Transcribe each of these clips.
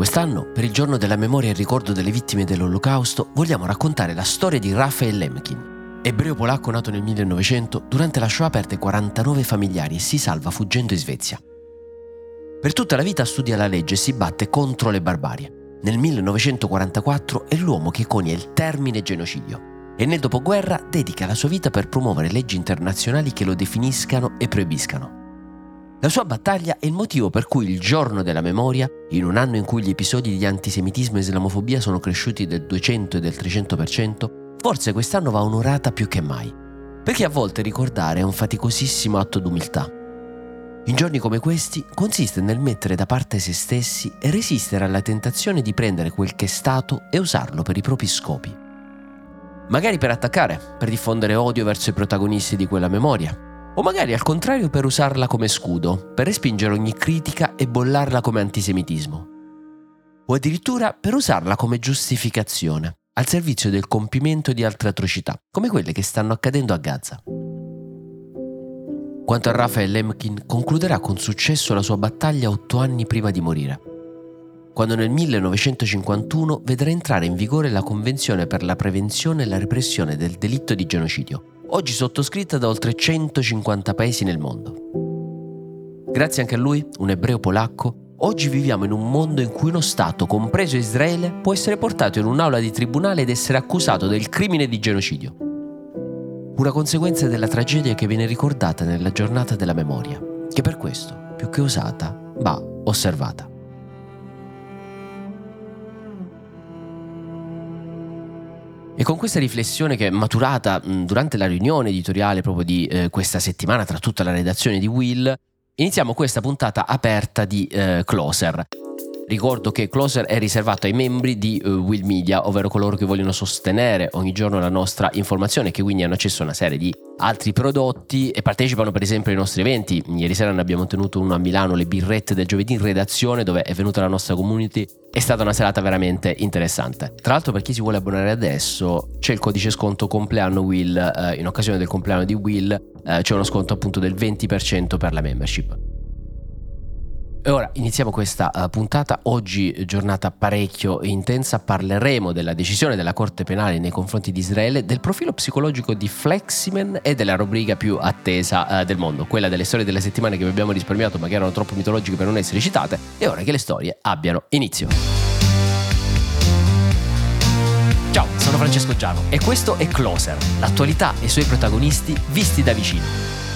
Quest'anno, per il giorno della memoria e ricordo delle vittime dell'Olocausto, vogliamo raccontare la storia di Raphael Lemkin, ebreo polacco nato nel 1900, durante la Shoah perde 49 familiari e si salva fuggendo in Svezia. Per tutta la vita studia la legge e si batte contro le barbarie. Nel 1944 è l'uomo che conia il termine genocidio e nel dopoguerra dedica la sua vita per promuovere leggi internazionali che lo definiscano e proibiscano. La sua battaglia è il motivo per cui il giorno della memoria, in un anno in cui gli episodi di antisemitismo e islamofobia sono cresciuti del 200 e del 300%, forse quest'anno va onorata più che mai. Perché a volte ricordare è un faticosissimo atto d'umiltà. In giorni come questi consiste nel mettere da parte se stessi e resistere alla tentazione di prendere quel che è stato e usarlo per i propri scopi. Magari per attaccare, per diffondere odio verso i protagonisti di quella memoria, o magari al contrario per usarla come scudo, per respingere ogni critica e bollarla come antisemitismo. O addirittura per usarla come giustificazione, al servizio del compimento di altre atrocità, come quelle che stanno accadendo a Gaza. Quanto a Raphael Lemkin, concluderà con successo la sua battaglia otto anni prima di morire, quando nel 1951 vedrà entrare in vigore la Convenzione per la prevenzione e la repressione del delitto di genocidio, oggi sottoscritta da oltre 150 paesi nel mondo. Grazie anche a lui, un ebreo polacco, oggi viviamo in un mondo in cui uno Stato, compreso Israele, può essere portato in un'aula di tribunale ed essere accusato del crimine di genocidio. Una conseguenza della tragedia che viene ricordata nella giornata della memoria, che per questo, più che usata, va osservata. E con questa riflessione che è maturata durante la riunione editoriale proprio di eh, questa settimana tra tutta la redazione di Will, iniziamo questa puntata aperta di eh, Closer. Ricordo che Closer è riservato ai membri di uh, Will Media, ovvero coloro che vogliono sostenere ogni giorno la nostra informazione e che quindi hanno accesso a una serie di altri prodotti e partecipano per esempio ai nostri eventi. Ieri sera ne abbiamo tenuto uno a Milano, le birrette del giovedì in redazione dove è venuta la nostra community. È stata una serata veramente interessante. Tra l'altro per chi si vuole abbonare adesso c'è il codice sconto compleanno Will, eh, in occasione del compleanno di Will eh, c'è uno sconto appunto del 20% per la membership. E ora iniziamo questa uh, puntata. Oggi, giornata parecchio intensa, parleremo della decisione della Corte Penale nei confronti di Israele, del profilo psicologico di Fleximan e della rubrica più attesa uh, del mondo, quella delle storie delle settimane che vi abbiamo risparmiato ma che erano troppo mitologiche per non essere citate. E ora che le storie abbiano inizio. Ciao, sono Francesco Giano e questo è Closer, l'attualità e i suoi protagonisti visti da vicino.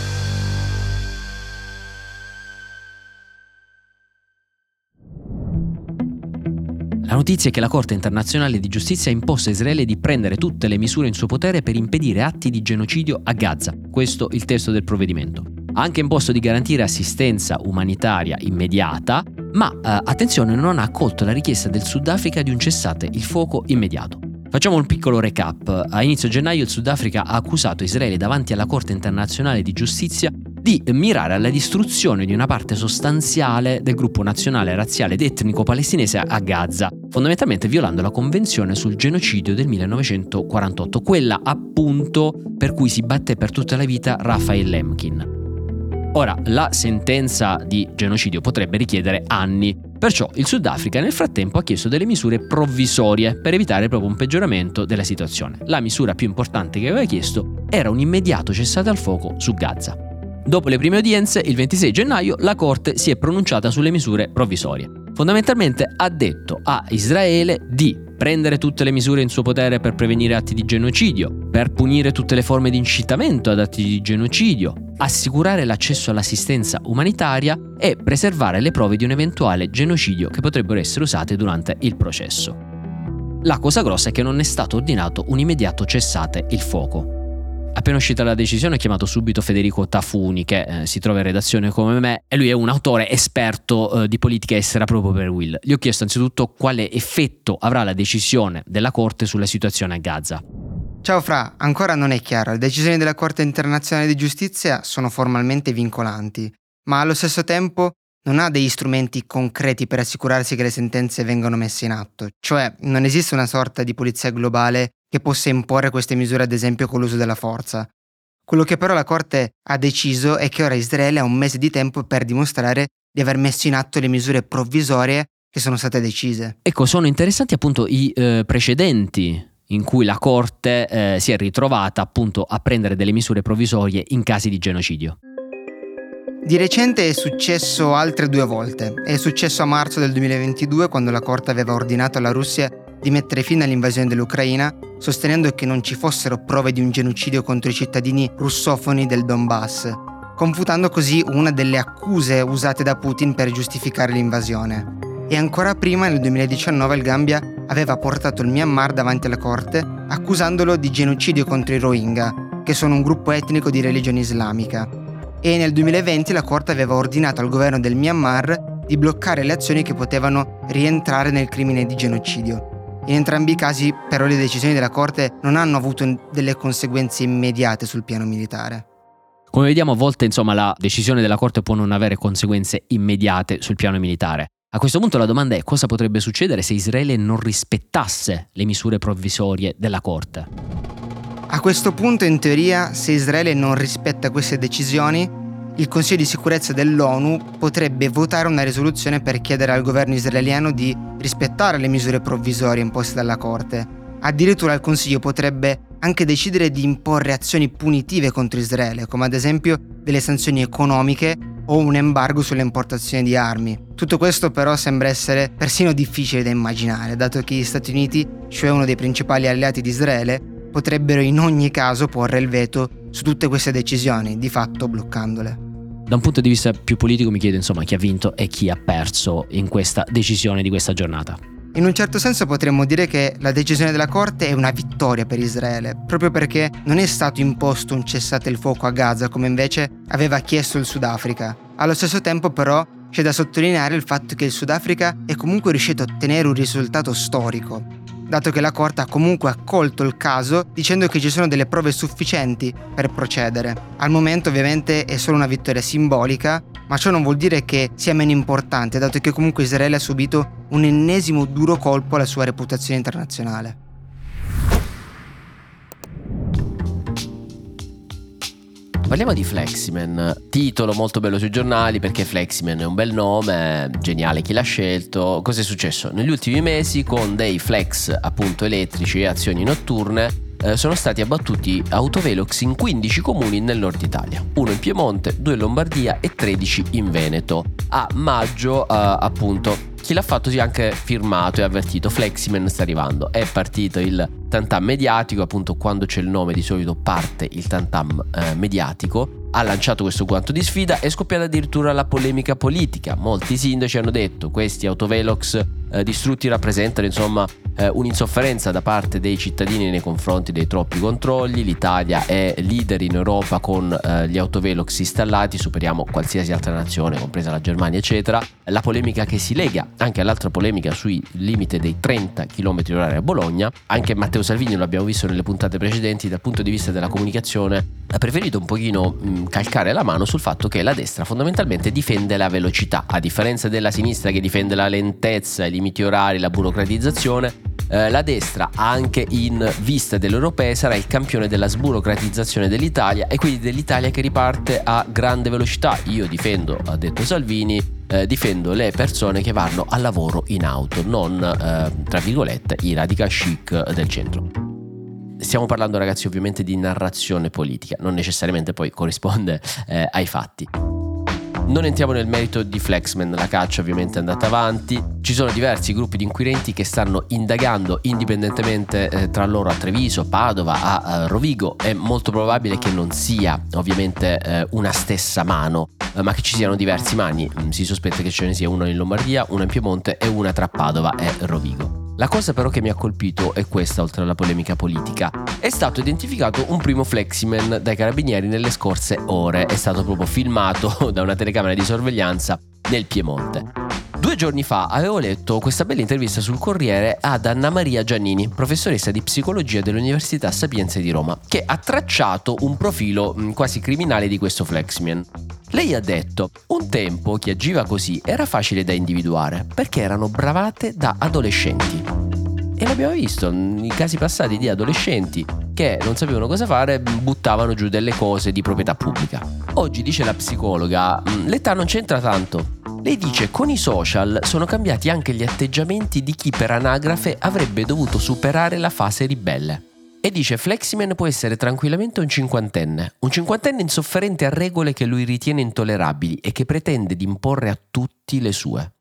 La notizia è che la Corte internazionale di giustizia ha imposto a Israele di prendere tutte le misure in suo potere per impedire atti di genocidio a Gaza. Questo il testo del provvedimento. Ha anche imposto di garantire assistenza umanitaria immediata, ma eh, attenzione, non ha accolto la richiesta del Sudafrica di un cessate il fuoco immediato. Facciamo un piccolo recap. A inizio gennaio il Sudafrica ha accusato Israele davanti alla Corte internazionale di giustizia di mirare alla distruzione di una parte sostanziale del gruppo nazionale razziale ed etnico palestinese a Gaza, fondamentalmente violando la Convenzione sul genocidio del 1948, quella appunto per cui si batté per tutta la vita Raphael Lemkin. Ora, la sentenza di genocidio potrebbe richiedere anni, perciò il Sudafrica nel frattempo ha chiesto delle misure provvisorie per evitare proprio un peggioramento della situazione. La misura più importante che aveva chiesto era un immediato cessate al fuoco su Gaza. Dopo le prime udienze, il 26 gennaio, la Corte si è pronunciata sulle misure provvisorie. Fondamentalmente ha detto a Israele di prendere tutte le misure in suo potere per prevenire atti di genocidio, per punire tutte le forme di incitamento ad atti di genocidio, assicurare l'accesso all'assistenza umanitaria e preservare le prove di un eventuale genocidio che potrebbero essere usate durante il processo. La cosa grossa è che non è stato ordinato un immediato cessate il fuoco. Appena uscita la decisione ho chiamato subito Federico Tafuni che eh, si trova in redazione come me e lui è un autore esperto eh, di politica estera proprio per Will. Gli ho chiesto anzitutto quale effetto avrà la decisione della Corte sulla situazione a Gaza. Ciao Fra, ancora non è chiaro, le decisioni della Corte internazionale di giustizia sono formalmente vincolanti, ma allo stesso tempo non ha degli strumenti concreti per assicurarsi che le sentenze vengano messe in atto, cioè non esiste una sorta di polizia globale che possa imporre queste misure ad esempio con l'uso della forza. Quello che però la Corte ha deciso è che ora Israele ha un mese di tempo per dimostrare di aver messo in atto le misure provvisorie che sono state decise. Ecco, sono interessanti appunto i eh, precedenti in cui la Corte eh, si è ritrovata appunto a prendere delle misure provvisorie in casi di genocidio. Di recente è successo altre due volte. È successo a marzo del 2022 quando la Corte aveva ordinato alla Russia di mettere fine all'invasione dell'Ucraina, sostenendo che non ci fossero prove di un genocidio contro i cittadini russofoni del Donbass, confutando così una delle accuse usate da Putin per giustificare l'invasione. E ancora prima, nel 2019, il Gambia aveva portato il Myanmar davanti alla Corte accusandolo di genocidio contro i Rohingya, che sono un gruppo etnico di religione islamica, e nel 2020 la Corte aveva ordinato al governo del Myanmar di bloccare le azioni che potevano rientrare nel crimine di genocidio. In entrambi i casi però le decisioni della Corte non hanno avuto delle conseguenze immediate sul piano militare. Come vediamo a volte insomma la decisione della Corte può non avere conseguenze immediate sul piano militare. A questo punto la domanda è cosa potrebbe succedere se Israele non rispettasse le misure provvisorie della Corte. A questo punto, in teoria, se Israele non rispetta queste decisioni, il Consiglio di sicurezza dell'ONU potrebbe votare una risoluzione per chiedere al governo israeliano di rispettare le misure provvisorie imposte dalla Corte. Addirittura il Consiglio potrebbe anche decidere di imporre azioni punitive contro Israele, come ad esempio delle sanzioni economiche o un embargo sulle importazioni di armi. Tutto questo però sembra essere persino difficile da immaginare, dato che gli Stati Uniti, cioè uno dei principali alleati di Israele, potrebbero in ogni caso porre il veto su tutte queste decisioni, di fatto bloccandole. Da un punto di vista più politico mi chiedo insomma chi ha vinto e chi ha perso in questa decisione di questa giornata. In un certo senso potremmo dire che la decisione della Corte è una vittoria per Israele, proprio perché non è stato imposto un cessate il fuoco a Gaza come invece aveva chiesto il Sudafrica. Allo stesso tempo però c'è da sottolineare il fatto che il Sudafrica è comunque riuscito a ottenere un risultato storico, dato che la Corte ha comunque accolto il caso dicendo che ci sono delle prove sufficienti per procedere. Al momento ovviamente è solo una vittoria simbolica, ma ciò non vuol dire che sia meno importante, dato che comunque Israele ha subito un ennesimo duro colpo alla sua reputazione internazionale. Parliamo di Fleximan, titolo molto bello sui giornali perché Fleximan è un bel nome, geniale chi l'ha scelto. Cos'è successo? Negli ultimi mesi con dei flex appunto elettrici e azioni notturne eh, sono stati abbattuti autovelox in 15 comuni nel nord Italia, uno in Piemonte, due in Lombardia e 13 in Veneto. A maggio eh, appunto chi l'ha fatto si è anche firmato e avvertito Fleximan sta arrivando. È partito il tantam mediatico, appunto quando c'è il nome di solito parte il tantam eh, mediatico. Ha lanciato questo guanto di sfida è scoppiata addirittura la polemica politica. Molti sindaci hanno detto questi autovelox eh, distrutti rappresentano insomma eh, un'insofferenza da parte dei cittadini nei confronti dei troppi controlli. L'Italia è leader in Europa con eh, gli autovelox installati, superiamo qualsiasi altra nazione, compresa la Germania, eccetera. La polemica che si lega anche all'altra polemica sui limite dei 30 km h a Bologna. Anche Matteo Salvini, lo abbiamo visto nelle puntate precedenti, dal punto di vista della comunicazione, ha preferito un pochino mh, calcare la mano sul fatto che la destra fondamentalmente difende la velocità, a differenza della sinistra che difende la lentezza, i limiti orari, la burocratizzazione eh, la destra, anche in vista delle europee, sarà il campione della sburocratizzazione dell'Italia e quindi dell'Italia che riparte a grande velocità. Io difendo, ha detto Salvini, eh, difendo le persone che vanno al lavoro in auto, non, eh, tra virgolette, i radical chic del centro. Stiamo parlando ragazzi ovviamente di narrazione politica, non necessariamente poi corrisponde eh, ai fatti. Non entriamo nel merito di Flexman, la caccia ovviamente è andata avanti, ci sono diversi gruppi di inquirenti che stanno indagando indipendentemente eh, tra loro a Treviso, Padova, a, a, Rovigo, è molto probabile che non sia ovviamente eh, una stessa mano, eh, ma che ci siano diversi mani, mm, si sospetta che ce ne sia una in Lombardia, una in Piemonte e una tra Padova e Rovigo. La cosa però che mi ha colpito è questa, oltre alla polemica politica. È stato identificato un primo Fleximan dai carabinieri nelle scorse ore, è stato proprio filmato da una telecamera di sorveglianza nel Piemonte. Due giorni fa avevo letto questa bella intervista sul Corriere ad Anna Maria Giannini, professoressa di psicologia dell'Università Sapienza di Roma, che ha tracciato un profilo quasi criminale di questo Fleximan. Lei ha detto, un tempo chi agiva così era facile da individuare perché erano bravate da adolescenti. E l'abbiamo visto nei casi passati di adolescenti che non sapevano cosa fare, buttavano giù delle cose di proprietà pubblica. Oggi dice la psicologa, mm, l'età non c'entra tanto. Lei dice con i social sono cambiati anche gli atteggiamenti di chi per anagrafe avrebbe dovuto superare la fase ribelle. E dice Fleximan può essere tranquillamente un cinquantenne, un cinquantenne insofferente a regole che lui ritiene intollerabili e che pretende di imporre a tutti le sue.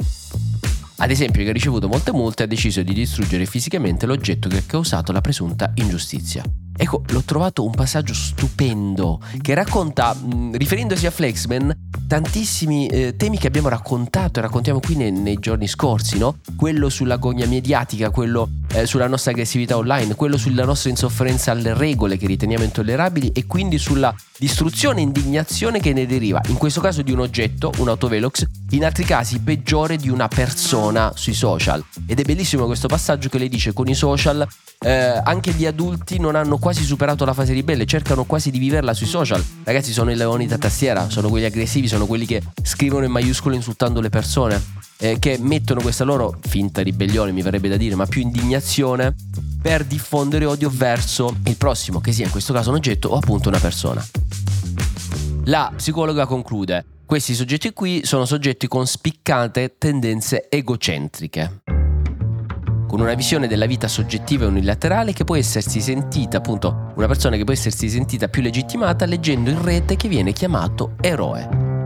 Ad esempio, che ha ricevuto molte multe e ha deciso di distruggere fisicamente l'oggetto che ha causato la presunta ingiustizia. Ecco, l'ho trovato un passaggio stupendo che racconta, mh, riferendosi a Flexman, tantissimi eh, temi che abbiamo raccontato e raccontiamo qui nei, nei giorni scorsi, no? Quello sulla gogna mediatica, quello eh, sulla nostra aggressività online, quello sulla nostra insofferenza alle regole che riteniamo intollerabili e quindi sulla distruzione e indignazione che ne deriva, in questo caso di un oggetto, un autovelox, in altri casi peggiore di una persona sui social. Ed è bellissimo questo passaggio che lei dice con i social eh, anche gli adulti non hanno quasi superato la fase ribelle, cercano quasi di viverla sui social. Ragazzi, sono i leoni da tastiera, sono quelli aggressivi, sono quelli che scrivono in maiuscolo insultando le persone, eh, che mettono questa loro finta ribellione, mi verrebbe da dire, ma più indignazione per diffondere odio verso il prossimo, che sia in questo caso un oggetto o appunto una persona. La psicologa conclude, questi soggetti qui sono soggetti con spiccate tendenze egocentriche con una visione della vita soggettiva e unilaterale che può essersi sentita, appunto, una persona che può essersi sentita più legittimata leggendo in rete che viene chiamato eroe.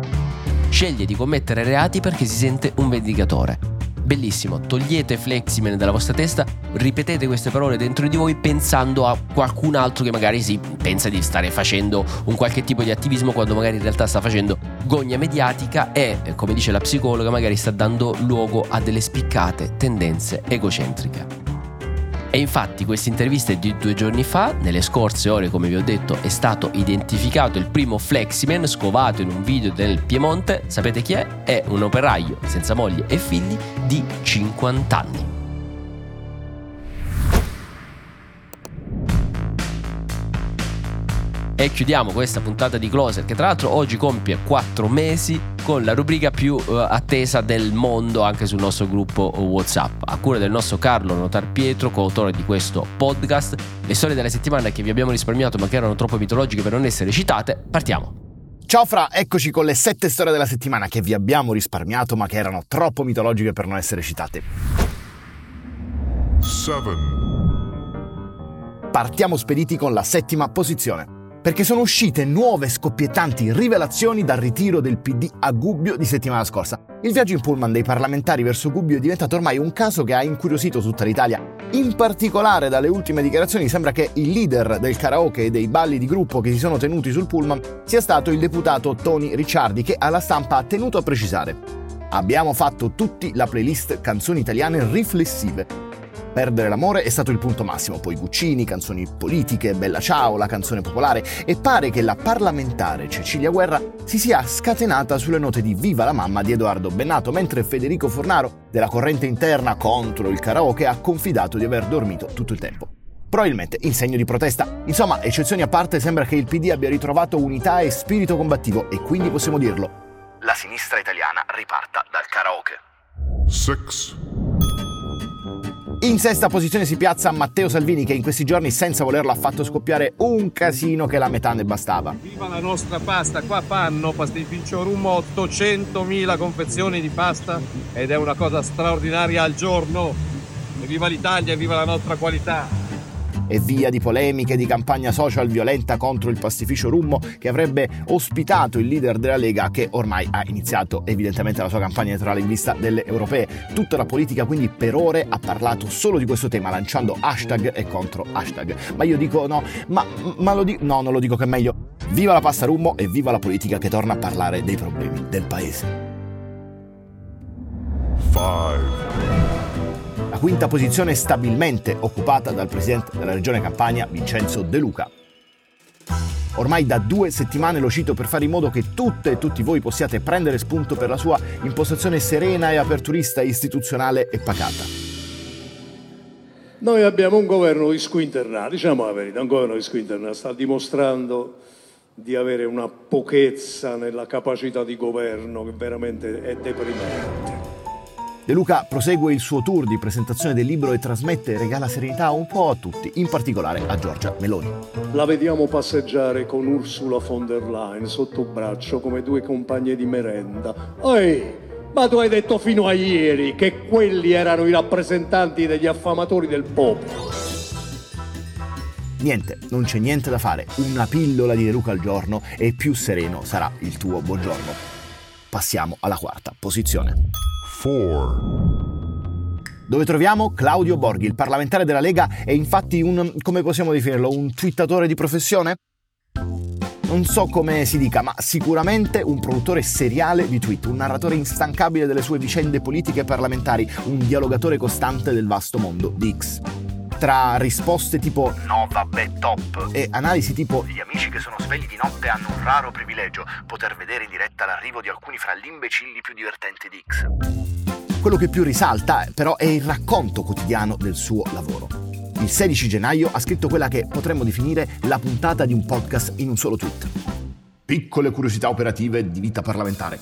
Sceglie di commettere reati perché si sente un vendicatore bellissimo, togliete Fleximen dalla vostra testa, ripetete queste parole dentro di voi pensando a qualcun altro che magari si pensa di stare facendo un qualche tipo di attivismo quando magari in realtà sta facendo gogna mediatica e, come dice la psicologa, magari sta dando luogo a delle spiccate tendenze egocentriche. E infatti questa intervista è di due giorni fa, nelle scorse ore come vi ho detto è stato identificato il primo Fleximan scovato in un video del Piemonte, sapete chi è? È un operaio senza moglie e figli di 50 anni. E chiudiamo questa puntata di Closer che tra l'altro oggi compie 4 mesi con la rubrica più uh, attesa del mondo anche sul nostro gruppo WhatsApp. A cura del nostro Carlo Notar Pietro, coautore di questo podcast, le storie della settimana che vi abbiamo risparmiato ma che erano troppo mitologiche per non essere citate, partiamo. Ciao Fra, eccoci con le 7 storie della settimana che vi abbiamo risparmiato ma che erano troppo mitologiche per non essere citate. 7. Partiamo spediti con la settima posizione perché sono uscite nuove scoppiettanti rivelazioni dal ritiro del PD a Gubbio di settimana scorsa. Il viaggio in pullman dei parlamentari verso Gubbio è diventato ormai un caso che ha incuriosito tutta l'Italia. In particolare dalle ultime dichiarazioni sembra che il leader del karaoke e dei balli di gruppo che si sono tenuti sul pullman sia stato il deputato Tony Ricciardi che alla stampa ha tenuto a precisare. Abbiamo fatto tutti la playlist canzoni italiane riflessive Perdere l'amore è stato il punto massimo, poi Guccini, canzoni politiche, Bella Ciao, la canzone popolare e pare che la parlamentare Cecilia Guerra si sia scatenata sulle note di Viva la mamma di Edoardo Bennato, mentre Federico Fornaro, della corrente interna contro il karaoke, ha confidato di aver dormito tutto il tempo probabilmente in segno di protesta. Insomma, eccezioni a parte, sembra che il PD abbia ritrovato unità e spirito combattivo e quindi possiamo dirlo. La sinistra italiana riparta dal karaoke. 6. In sesta posizione si piazza Matteo Salvini che in questi giorni senza volerlo ha fatto scoppiare un casino che la metà ne bastava. Viva la nostra pasta, qua fanno pasticcio Rummo 800.000 confezioni di pasta ed è una cosa straordinaria al giorno. Viva l'Italia, viva la nostra qualità e via di polemiche di campagna social violenta contro il pastificio Rummo che avrebbe ospitato il leader della Lega che ormai ha iniziato evidentemente la sua campagna elettorale in vista delle europee. Tutta la politica quindi per ore ha parlato solo di questo tema lanciando hashtag e contro hashtag. Ma io dico no, ma, ma lo dico, no, non lo dico che è meglio. Viva la pasta Rummo e viva la politica che torna a parlare dei problemi del paese. 5 la quinta posizione stabilmente occupata dal presidente della regione Campania, Vincenzo De Luca. Ormai da due settimane lo cito per fare in modo che tutte e tutti voi possiate prendere spunto per la sua impostazione serena e aperturista, istituzionale e pacata. Noi abbiamo un governo di squinternato, diciamo la verità, un governo di squinternato sta dimostrando di avere una pochezza nella capacità di governo che veramente è deprimente. De Luca prosegue il suo tour di presentazione del libro e trasmette e regala serenità un po' a tutti, in particolare a Giorgia Meloni. La vediamo passeggiare con Ursula von der Leyen sotto braccio come due compagne di merenda. Ehi, Ma tu hai detto fino a ieri che quelli erano i rappresentanti degli affamatori del popolo. Niente, non c'è niente da fare. Una pillola di De Luca al giorno e più sereno sarà il tuo buongiorno. Passiamo alla quarta posizione. 4 dove troviamo Claudio Borghi, il parlamentare della Lega, è infatti un, come possiamo definirlo, un twittatore di professione? non so come si dica, ma sicuramente un produttore seriale di tweet, un narratore instancabile delle sue vicende politiche e parlamentari, un dialogatore costante del vasto mondo di X. Tra risposte tipo no vabbè top e analisi tipo gli amici che sono svegli di notte hanno un raro privilegio, poter vedere in diretta l'arrivo di alcuni fra gli imbecilli più divertenti di X. Quello che più risalta però è il racconto quotidiano del suo lavoro il 16 gennaio ha scritto quella che potremmo definire la puntata di un podcast in un solo tweet. Piccole curiosità operative di vita parlamentare.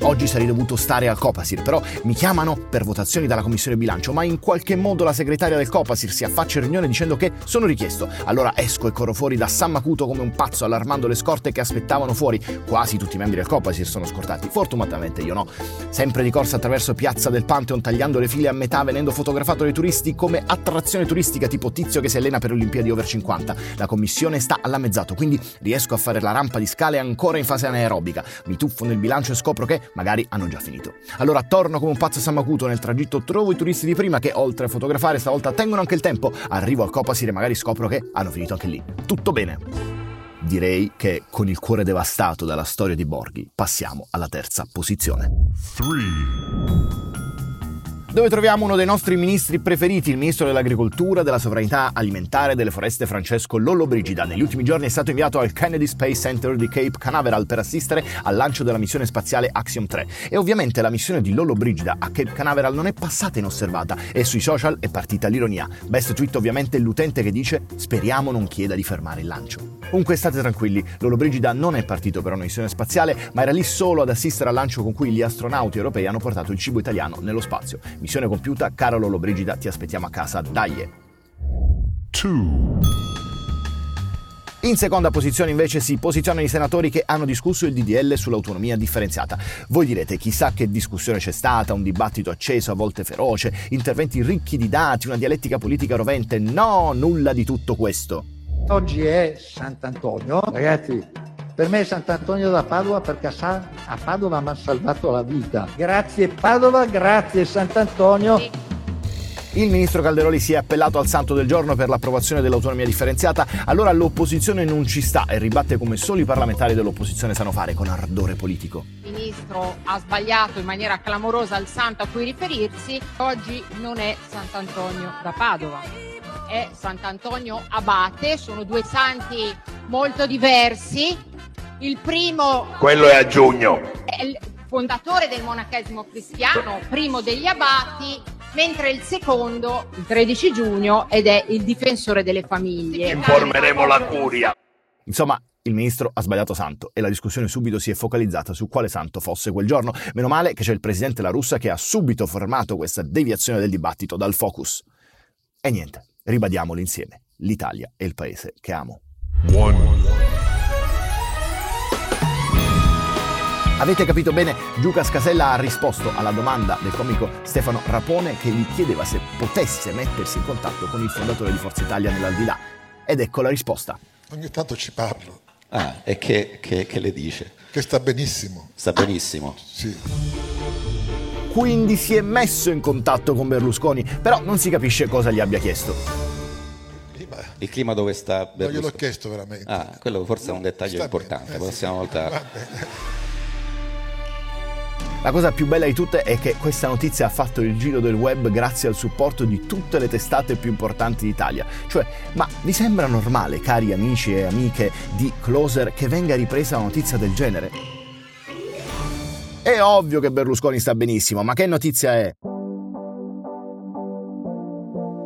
Oggi sarei dovuto stare al Copasir, però mi chiamano per votazioni dalla Commissione Bilancio, ma in qualche modo la segretaria del Copasir si affaccia in riunione dicendo che sono richiesto. Allora esco e corro fuori da San Macuto come un pazzo allarmando le scorte che aspettavano fuori. Quasi tutti i membri del Copasir sono scortati, fortunatamente io no. Sempre di corsa attraverso Piazza del Pantheon tagliando le file a metà venendo fotografato dai turisti come attrazione turistica tipo tizio che si allena per Olimpiadi over 50. La commissione sta alla mezzato, quindi riesco a fare la rampa di scale ancora in fase anaerobica. Mi tuffo nel bilancio e scopro che magari hanno già finito. Allora torno come un pazzo a San Macuto nel tragitto, trovo i turisti di prima che oltre a fotografare stavolta tengono anche il tempo, arrivo al Copasir e magari scopro che hanno finito anche lì. Tutto bene. Direi che con il cuore devastato dalla storia di Borghi passiamo alla terza posizione. 3 dove troviamo uno dei nostri ministri preferiti, il ministro dell'agricoltura, della sovranità alimentare e delle foreste Francesco Lollobrigida. Negli ultimi giorni è stato inviato al Kennedy Space Center di Cape Canaveral per assistere al lancio della missione spaziale Axiom 3. E ovviamente la missione di Lollobrigida a Cape Canaveral non è passata inosservata e sui social è partita l'ironia. Best tweet ovviamente l'utente che dice speriamo non chieda di fermare il lancio. Comunque state tranquilli, Lollobrigida non è partito per una missione spaziale, ma era lì solo ad assistere al lancio con cui gli astronauti europei hanno portato il cibo italiano nello spazio. Missione compiuta, caro Lolo Brigida, ti aspettiamo a casa, dai! 2 in seconda posizione invece si posizionano i senatori che hanno discusso il DDL sull'autonomia differenziata. Voi direte chissà che discussione c'è stata, un dibattito acceso, a volte feroce, interventi ricchi di dati, una dialettica politica rovente. No, nulla di tutto questo. Oggi è Sant'Antonio, ragazzi, per me è Sant'Antonio da Padova perché a, Padova mi ha salvato la vita. Grazie Padova, grazie Sant'Antonio. Il ministro Calderoli si è appellato al santo del giorno per l'approvazione dell'autonomia differenziata, allora l'opposizione non ci sta e ribatte come solo i parlamentari dell'opposizione sanno fare con ardore politico. Il ministro ha sbagliato in maniera clamorosa il santo a cui riferirsi, oggi non è Sant'Antonio da Padova, è Sant'Antonio Abate, sono due santi molto diversi, il primo... Quello è a giugno. È il fondatore del monachesimo cristiano, primo degli abati, mentre il secondo, il 13 giugno, ed è il difensore delle famiglie. Informeremo la curia. Insomma, il ministro ha sbagliato santo e la discussione subito si è focalizzata su quale santo fosse quel giorno. Meno male che c'è il presidente La Russa che ha subito fermato questa deviazione del dibattito dal focus. E niente, ribadiamolo insieme. L'Italia è il paese che amo. One. Avete capito bene? Giuca Scasella ha risposto alla domanda del comico Stefano Rapone che gli chiedeva se potesse mettersi in contatto con il fondatore di Forza Italia nell'aldilà. Ed ecco la risposta. Ogni tanto ci parlo. Ah, e che, che, che le dice? Che sta benissimo. Sta benissimo? Sì. Quindi si è messo in contatto con Berlusconi, però non si capisce cosa gli abbia chiesto. Il clima dove sta Berlusconi? Non gliel'ho chiesto veramente. Ah, quello forse è un dettaglio sta importante. Bene, eh, Prossima sì. volta. La cosa più bella di tutte è che questa notizia ha fatto il giro del web grazie al supporto di tutte le testate più importanti d'Italia. Cioè, ma vi sembra normale, cari amici e amiche di Closer, che venga ripresa una notizia del genere? È ovvio che Berlusconi sta benissimo, ma che notizia è?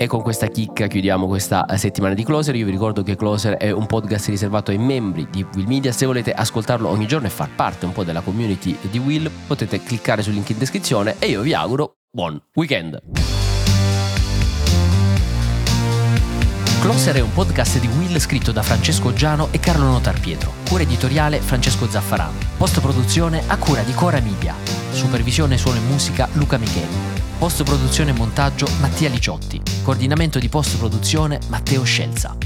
E con questa chicca chiudiamo questa settimana di Closer. Io vi ricordo che Closer è un podcast riservato ai membri di Will Media. Se volete ascoltarlo ogni giorno e far parte un po' della community di Will, potete cliccare sul link in descrizione e io vi auguro buon weekend. Closer è un podcast di Will scritto da Francesco Giano e Carlo Notar Pietro. Cura editoriale Francesco Zaffarano. Post produzione a cura di Cora Media. Supervisione suono e musica Luca Micheli. Post produzione e montaggio Mattia Liciotti. Coordinamento di post produzione Matteo Scelza.